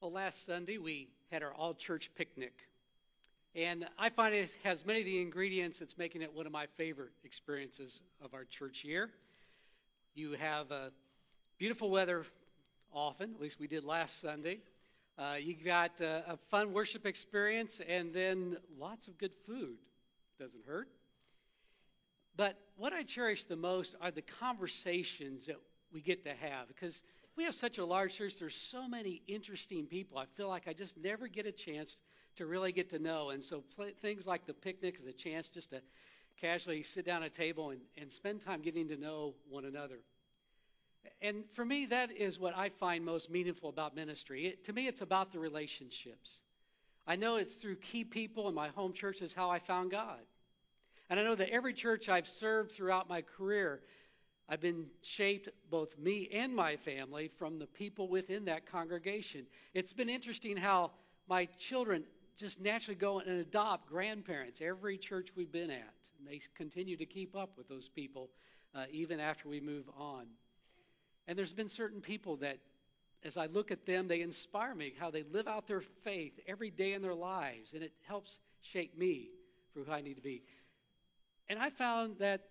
Well, last Sunday we had our all church picnic. And I find it has many of the ingredients that's making it one of my favorite experiences of our church year. You have uh, beautiful weather often, at least we did last Sunday. Uh, you got uh, a fun worship experience and then lots of good food. Doesn't hurt. But what I cherish the most are the conversations that we get to have because we have such a large church. There's so many interesting people. I feel like I just never get a chance to really get to know. And so things like the picnic is a chance just to casually sit down at a table and, and spend time getting to know one another. And for me, that is what I find most meaningful about ministry. It, to me, it's about the relationships. I know it's through key people in my home church is how I found God. And I know that every church I've served throughout my career I've been shaped, both me and my family, from the people within that congregation. It's been interesting how my children just naturally go and adopt grandparents every church we've been at. And they continue to keep up with those people uh, even after we move on. And there's been certain people that, as I look at them, they inspire me, how they live out their faith every day in their lives. And it helps shape me for who I need to be. And I found that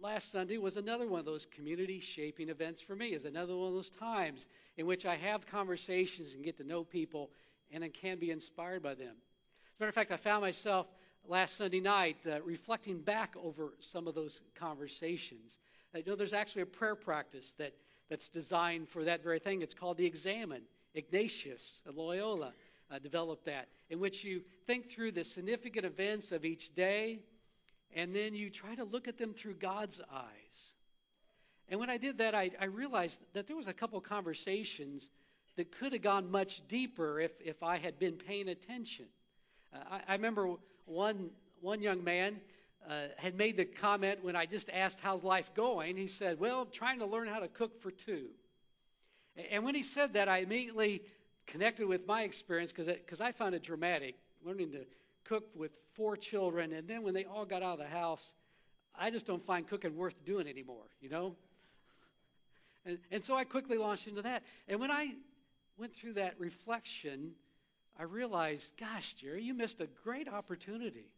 last Sunday was another one of those community shaping events for me, is another one of those times in which I have conversations and get to know people and I can be inspired by them. As a matter of fact, I found myself last Sunday night uh, reflecting back over some of those conversations. I know there's actually a prayer practice that, that's designed for that very thing. It's called the Examen. Ignatius Loyola uh, developed that, in which you think through the significant events of each day and then you try to look at them through God's eyes. And when I did that, I, I realized that there was a couple conversations that could have gone much deeper if, if I had been paying attention. Uh, I, I, remember one, one young man uh, had made the comment when I just asked, How's life going? He said, Well, trying to learn how to cook for two. And when he said that, I immediately connected with my experience because I found it dramatic learning to cooked with four children, and then when they all got out of the house, I just don't find cooking worth doing anymore, you know? And, and so I quickly launched into that. And when I went through that reflection, I realized, gosh, Jerry, you missed a great opportunity.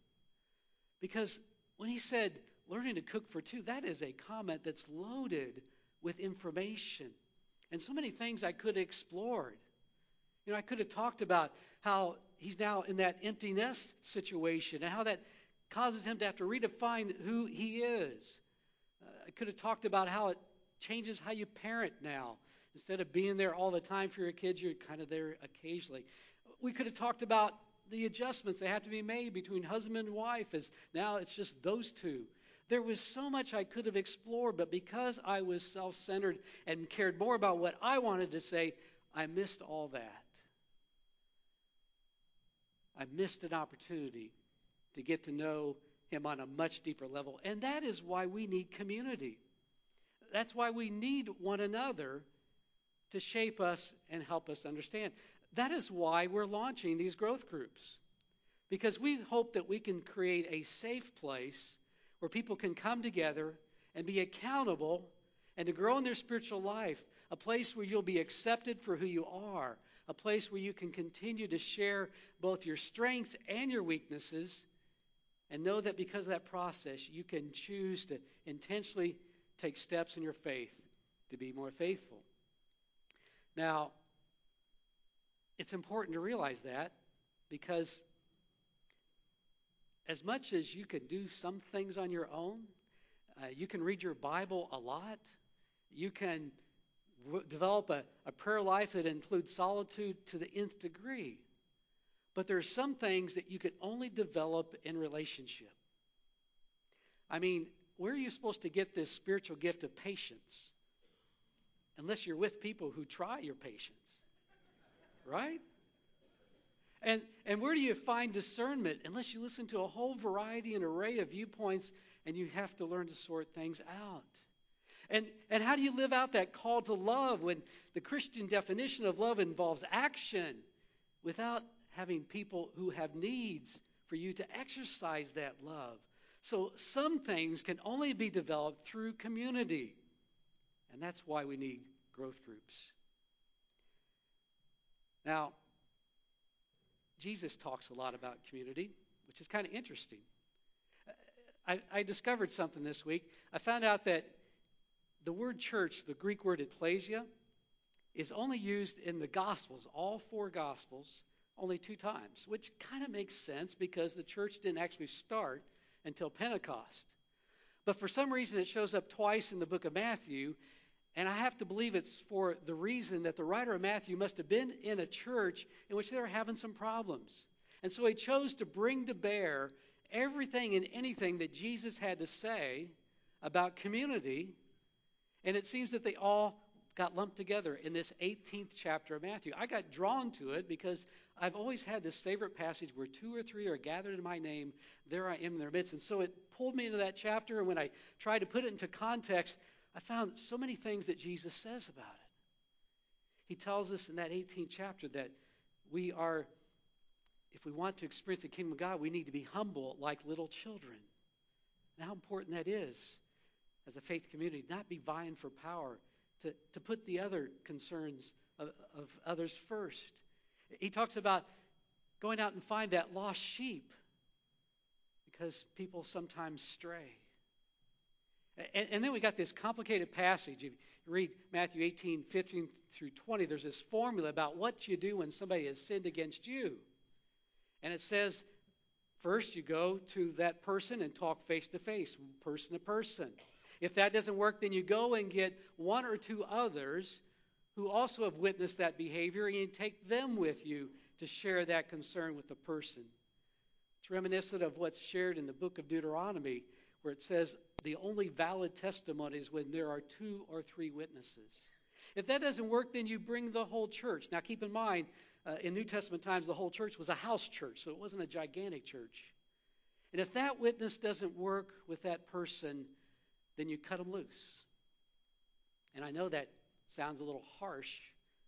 Because when he said learning to cook for two, that is a comment that's loaded with information and so many things I could have explored. You know, I could have talked about how he's now in that empty nest situation and how that causes him to have to redefine who he is. Uh, I could have talked about how it changes how you parent now. Instead of being there all the time for your kids, you're kind of there occasionally. We could have talked about the adjustments that have to be made between husband and wife, as now it's just those two. There was so much I could have explored, but because I was self centered and cared more about what I wanted to say, I missed all that. I missed an opportunity to get to know him on a much deeper level. And that is why we need community. That's why we need one another to shape us and help us understand. That is why we're launching these growth groups. Because we hope that we can create a safe place where people can come together and be accountable and to grow in their spiritual life, a place where you'll be accepted for who you are, a place where you can continue to share both your strengths and your weaknesses, and know that because of that process, you can choose to intentionally take steps in your faith to be more faithful. Now, it's important to realize that because as much as you can do some things on your own, uh, you can read your Bible a lot, you can develop a, a prayer life that includes solitude to the nth degree. But there are some things that you can only develop in relationship. I mean, where are you supposed to get this spiritual gift of patience? Unless you're with people who try your patience. Right? And, and where do you find discernment unless you listen to a whole variety and array of viewpoints and you have to learn to sort things out? And, how do you live out that call to love when the Christian definition of love involves action without having people who have needs for you to exercise that love? So some things can only be developed through community. And that's why we need growth groups. Now, Jesus talks a lot about community, which is kind of interesting. I, I discovered something this week. I found out that the word church, the Greek word ecclesia, is only used in the Gospels, all four Gospels, only two times, which kind of makes sense because the church didn't actually start until Pentecost. But for some reason, it shows up twice in the book of Matthew, and I have to believe it's for the reason that the writer of Matthew must have been in a church in which they were having some problems. And so he chose to bring to bear everything and anything that Jesus had to say about community. And it seems that they all got lumped together in this 18th chapter of Matthew. I got drawn to it because I've always had this favorite passage where two or three are gathered in my name, there I am in their midst. And so it pulled me into that chapter, and when I tried to put it into context, I found so many things that Jesus says about it. He tells us in that 18th chapter that we are, if we want to experience the kingdom of God, we need to be humble like little children. And how important that is as a faith community, not be vying for power, to, to put the other concerns of, of others first. He talks about going out and find that lost sheep because people sometimes stray. And, and, then we got this complicated passage. If you read Matthew 18, 15 through 20, there's this formula about what you do when somebody has sinned against you. And it says, first you go to that person and talk face to face, person to person. If that doesn't work, then you go and get one or two others who also have witnessed that behavior and you take them with you to share that concern with the person. It's reminiscent of what's shared in the book of Deuteronomy, where it says the only valid testimony is when there are two or three witnesses. If that doesn't work, then you bring the whole church. Now, keep in mind, uh, in New Testament times, the whole church was a house church, so it wasn't a gigantic church. And if that witness doesn't work with that person, then you cut them loose. And I know that sounds a little harsh,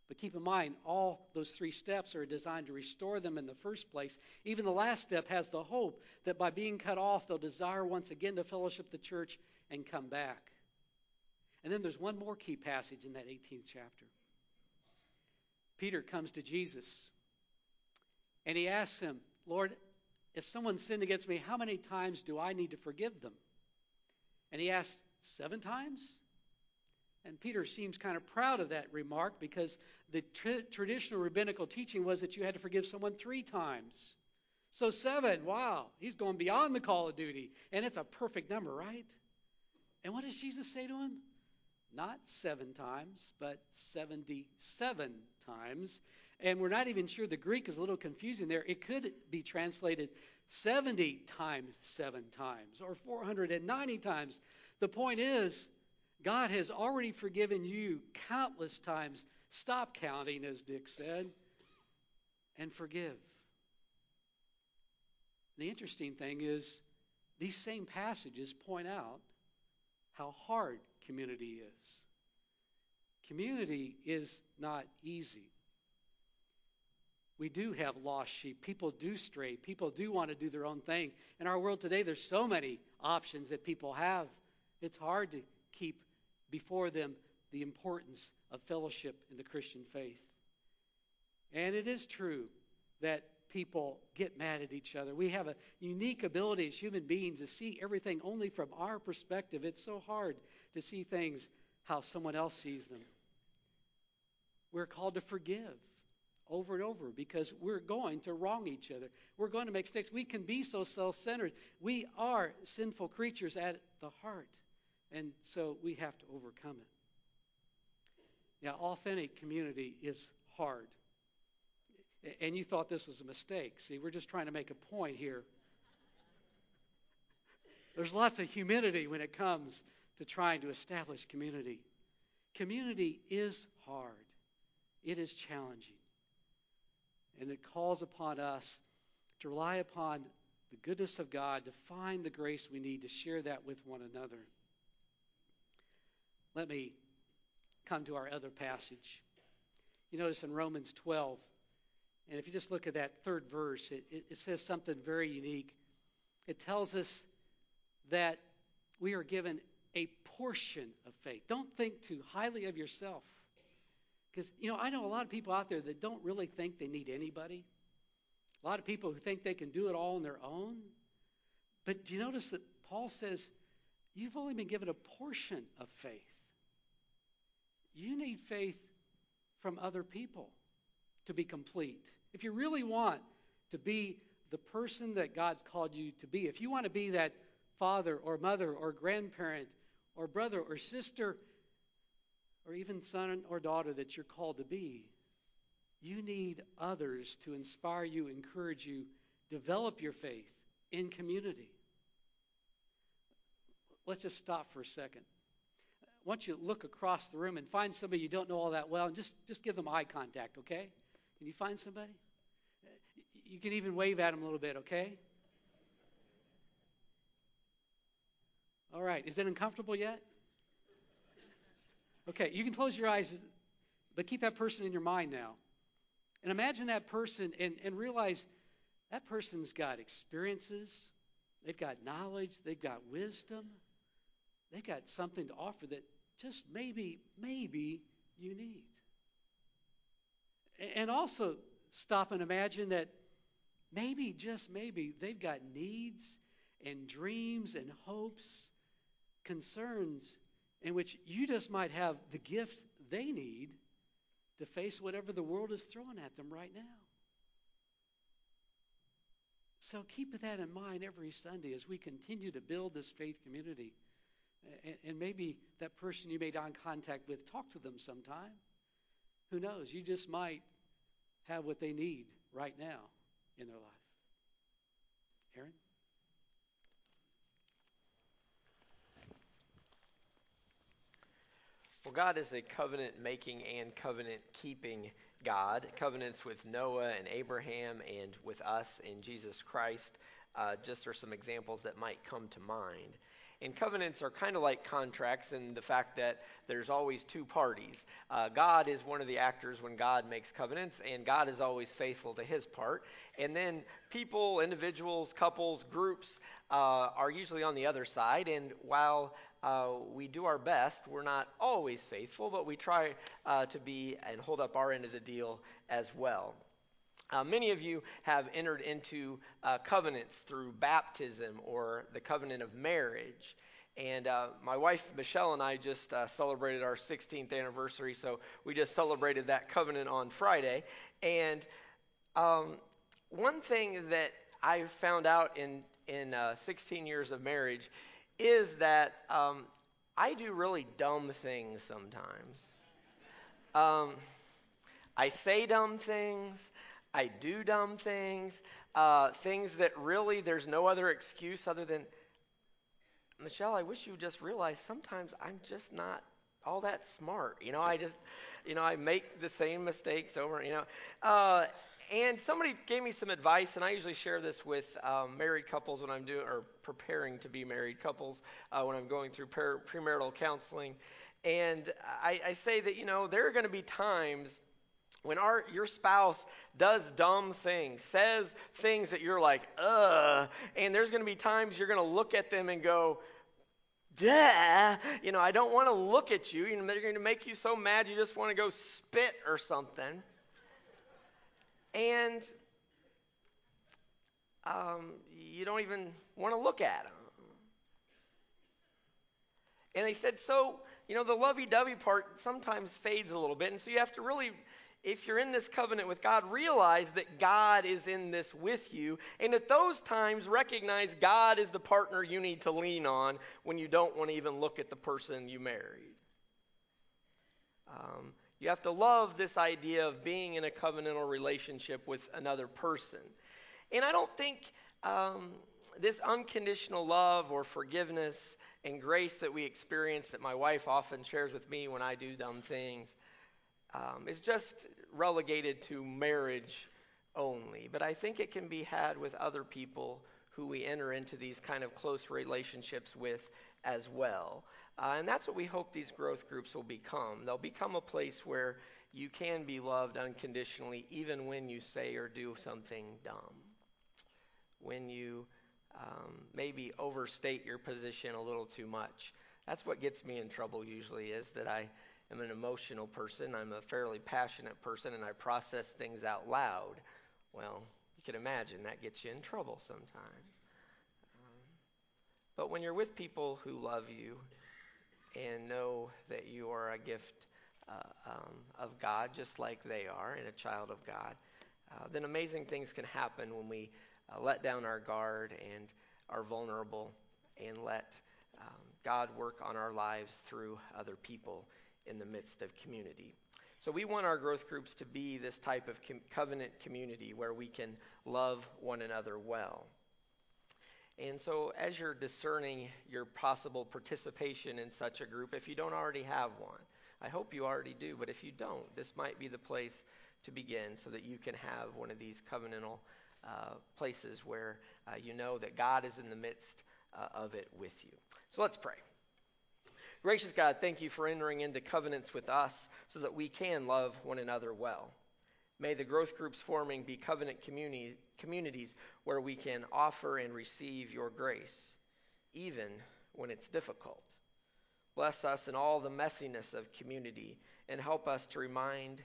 but keep in mind, all those three steps are designed to restore them in the first place. Even the last step has the hope that by being cut off, they'll desire once again to fellowship the church and come back. And then there's one more key passage in that 18th chapter. Peter comes to Jesus and he asks him, Lord, if someone sinned against me, how many times do I need to forgive them? And he asked, Seven times? And Peter seems kind of proud of that remark because the tr- traditional rabbinical teaching was that you had to forgive someone three times. So seven, wow, he's going beyond the call of duty. And it's a perfect number, right? And what does Jesus say to him? Not seven times, but 77 times. And we're not even sure the Greek is a little confusing there. It could be translated 70 times seven times or 490 times. The point is, God has already forgiven you countless times. Stop counting, as Dick said, and forgive. The interesting thing is, these same passages point out how hard community is. Community is not easy. We do have lost sheep. People do stray. People do want to do their own thing. In our world today, there's so many options that people have. It's hard to keep before them the importance of fellowship in the Christian faith. And it is true that people get mad at each other. We have a unique ability as human beings to see everything only from our perspective. It's so hard to see things how someone else sees them. We're called to forgive over and over because we're going to wrong each other. We're going to make mistakes. We can be so self centered. We are sinful creatures at the heart. And so we have to overcome it. Now, authentic community is hard. And you thought this was a mistake. See, we're just trying to make a point here. There's lots of humility when it comes to trying to establish community. Community is hard, it is challenging. And it calls upon us to rely upon the goodness of God, to find the grace we need to share that with one another. Let me come to our other passage. You notice in Romans 12, and if you just look at that third verse, it, it, it says something very unique. It tells us that we are given a portion of faith. Don't think too highly of yourself. Because, you know, I know a lot of people out there that don't really think they need anybody. A lot of people who think they can do it all on their own. But do you notice that Paul says you've only been given a portion of faith? You need faith from other people to be complete. If you really want to be the person that God's called you to be, if you want to be that father or mother or grandparent or brother or sister or even son or daughter that you're called to be, you need others to inspire you, encourage you, develop your faith in community. Let's just stop for a second. Want you look across the room and find somebody you don't know all that well and just, just give them eye contact, okay? Can you find somebody? You can even wave at them a little bit, okay? All right. Is it uncomfortable yet? Okay, you can close your eyes, but keep that person in your mind now. And imagine that person and, and realize that person's got experiences, they've got knowledge, they've got wisdom, they've got something to offer that just maybe, maybe you need. And also stop and imagine that maybe, just maybe, they've got needs and dreams and hopes, concerns in which you just might have the gift they need to face whatever the world is throwing at them right now. So keep that in mind every Sunday as we continue to build this faith community. And, maybe that person you made eye contact with, talk to them sometime. Who knows? You just might have what they need right now in their life. Aaron? Well, God is a covenant making and covenant keeping God. Covenants with Noah and Abraham and with us in Jesus Christ uh, just are some examples that might come to mind. And covenants are kind of like contracts in the fact that there's always two parties. Uh, God is one of the actors when God makes covenants, and God is always faithful to his part. And then people, individuals, couples, groups uh, are usually on the other side. And while uh, we do our best. We're not always faithful, but we try uh, to be and hold up our end of the deal as well. Uh, many of you have entered into uh, covenants through baptism or the covenant of marriage. And uh, my wife Michelle and I just uh, celebrated our 16th anniversary, so we just celebrated that covenant on Friday. And um, one thing that I found out in in 16 years of marriage is that um, I do really dumb things sometimes. Um, I say dumb things. I do dumb things. Uh, things that really there's no other excuse other than, Michelle, I wish you just realized sometimes I'm just not all that smart. You know, I just, you know, I make the same mistakes over, you know. Uh, and somebody gave me some advice, and I usually share this with um, married couples when I'm doing or preparing to be married couples uh, when I'm going through per- premarital counseling. And I, I say that you know there are going to be times when our your spouse does dumb things, says things that you're like, ugh, and there's going to be times you're going to look at them and go, duh, you know, I don't want to look at you. You know, they're going to make you so mad you just want to go spit or something. And um, you don't even want to look at them. And they said, so, you know, the lovey dovey part sometimes fades a little bit. And so you have to really, if you're in this covenant with God, realize that God is in this with you. And at those times, recognize God is the partner you need to lean on when you don't want to even look at the person you married. Um, you have to love this idea of being in a covenantal relationship with another person. And I don't think um, this unconditional love or forgiveness and grace that we experience, that my wife often shares with me when I do dumb things, um, is just relegated to marriage only. But I think it can be had with other people who we enter into these kind of close relationships with as well. Uh, and that's what we hope these growth groups will become. They'll become a place where you can be loved unconditionally, even when you say or do something dumb. When you um, maybe overstate your position a little too much. That's what gets me in trouble usually, is that I am an emotional person. I'm a fairly passionate person, and I process things out loud. Well, You can imagine that gets you in trouble sometimes. Um, but when you're with people who love you and know that you are a gift uh, um, of God, just like they are, and a child of God, uh, then amazing things can happen when we uh, let down our guard and are vulnerable and let um, God work on our lives through other people in the midst of community. So we want our growth groups to be this type of com- covenant community where we can love one another well. And so, as you're discerning your possible participation in such a group, if you don't already have one, I hope you already do, but if you don't, this might be the place to begin so that you can have one of these covenantal uh, places where uh, you know that God is in the midst uh, of it with you. So let's pray. Gracious God, thank you for entering into covenants with us so that we can love one another well. May the growth groups forming be covenant communi- communities where we can offer and receive your grace, even when it's difficult. Bless us in all the messiness of community and help us to remind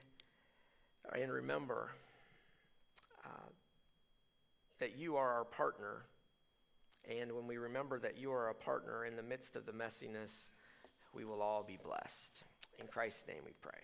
and remember uh, that you are our partner. And when we remember that you are a partner in the midst of the messiness, we will all be blessed. In Christ's name we pray.